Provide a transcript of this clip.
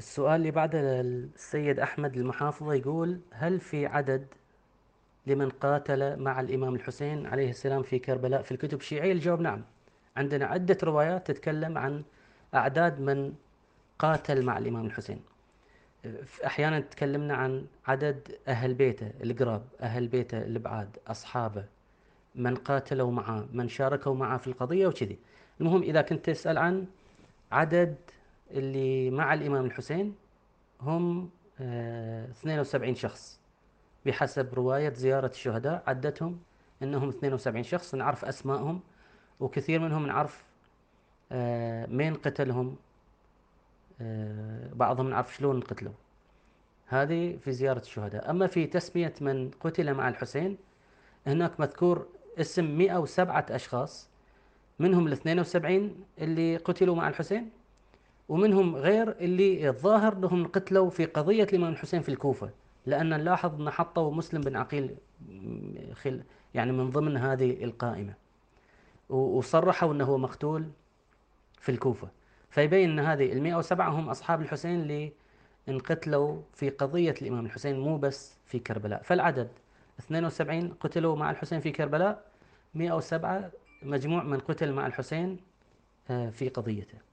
السؤال اللي بعده السيد أحمد المحافظة يقول هل في عدد لمن قاتل مع الإمام الحسين عليه السلام في كربلاء في الكتب الشيعية؟ الجواب نعم. عندنا عدة روايات تتكلم عن أعداد من قاتل مع الإمام الحسين. أحيانا تكلمنا عن عدد أهل بيته القراب أهل بيته البعاد أصحابه من قاتلوا معه من شاركوا معه في القضية وكذي. المهم إذا كنت تسأل عن عدد اللي مع الإمام الحسين هم 72 آه، شخص. بحسب رواية زيارة الشهداء عدتهم أنهم 72 شخص نعرف أسمائهم وكثير منهم نعرف آه، مين قتلهم آه، بعضهم نعرف شلون قتلوا. هذه في زيارة الشهداء. أما في تسمية من قتل مع الحسين هناك مذكور اسم 107 أشخاص منهم ال 72 اللي قتلوا مع الحسين. ومنهم غير اللي الظاهر انهم قتلوا في قضية الإمام الحسين في الكوفة. لأن نلاحظ أن حطوا مسلم بن عقيل خل يعني من ضمن هذه القائمة. وصرحوا هو مقتول في الكوفة. فيبين أن هذه ال 107 هم أصحاب الحسين اللي انقتلوا في قضية الإمام الحسين مو بس في كربلاء. فالعدد 72 قتلوا مع الحسين في كربلاء 107 مجموع من قتل مع الحسين آه، في قضيته.